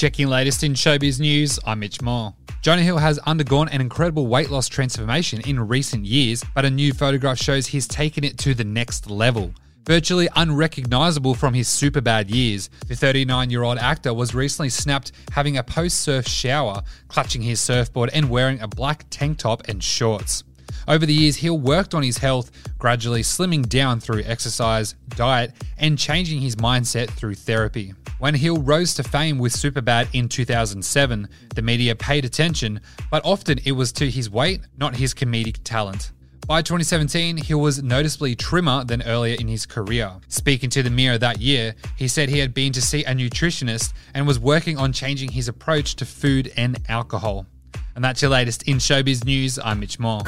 Checking latest in showbiz news, I'm Mitch Moore. Jonah Hill has undergone an incredible weight loss transformation in recent years, but a new photograph shows he's taken it to the next level. Virtually unrecognizable from his Superbad years, the 39 year old actor was recently snapped having a post surf shower, clutching his surfboard, and wearing a black tank top and shorts. Over the years, Hill worked on his health, gradually slimming down through exercise, diet, and changing his mindset through therapy. When Hill rose to fame with Superbad in 2007, the media paid attention, but often it was to his weight, not his comedic talent. By 2017, he was noticeably trimmer than earlier in his career. Speaking to the Mirror that year, he said he had been to see a nutritionist and was working on changing his approach to food and alcohol. And that's your latest in showbiz news. I'm Mitch Moore.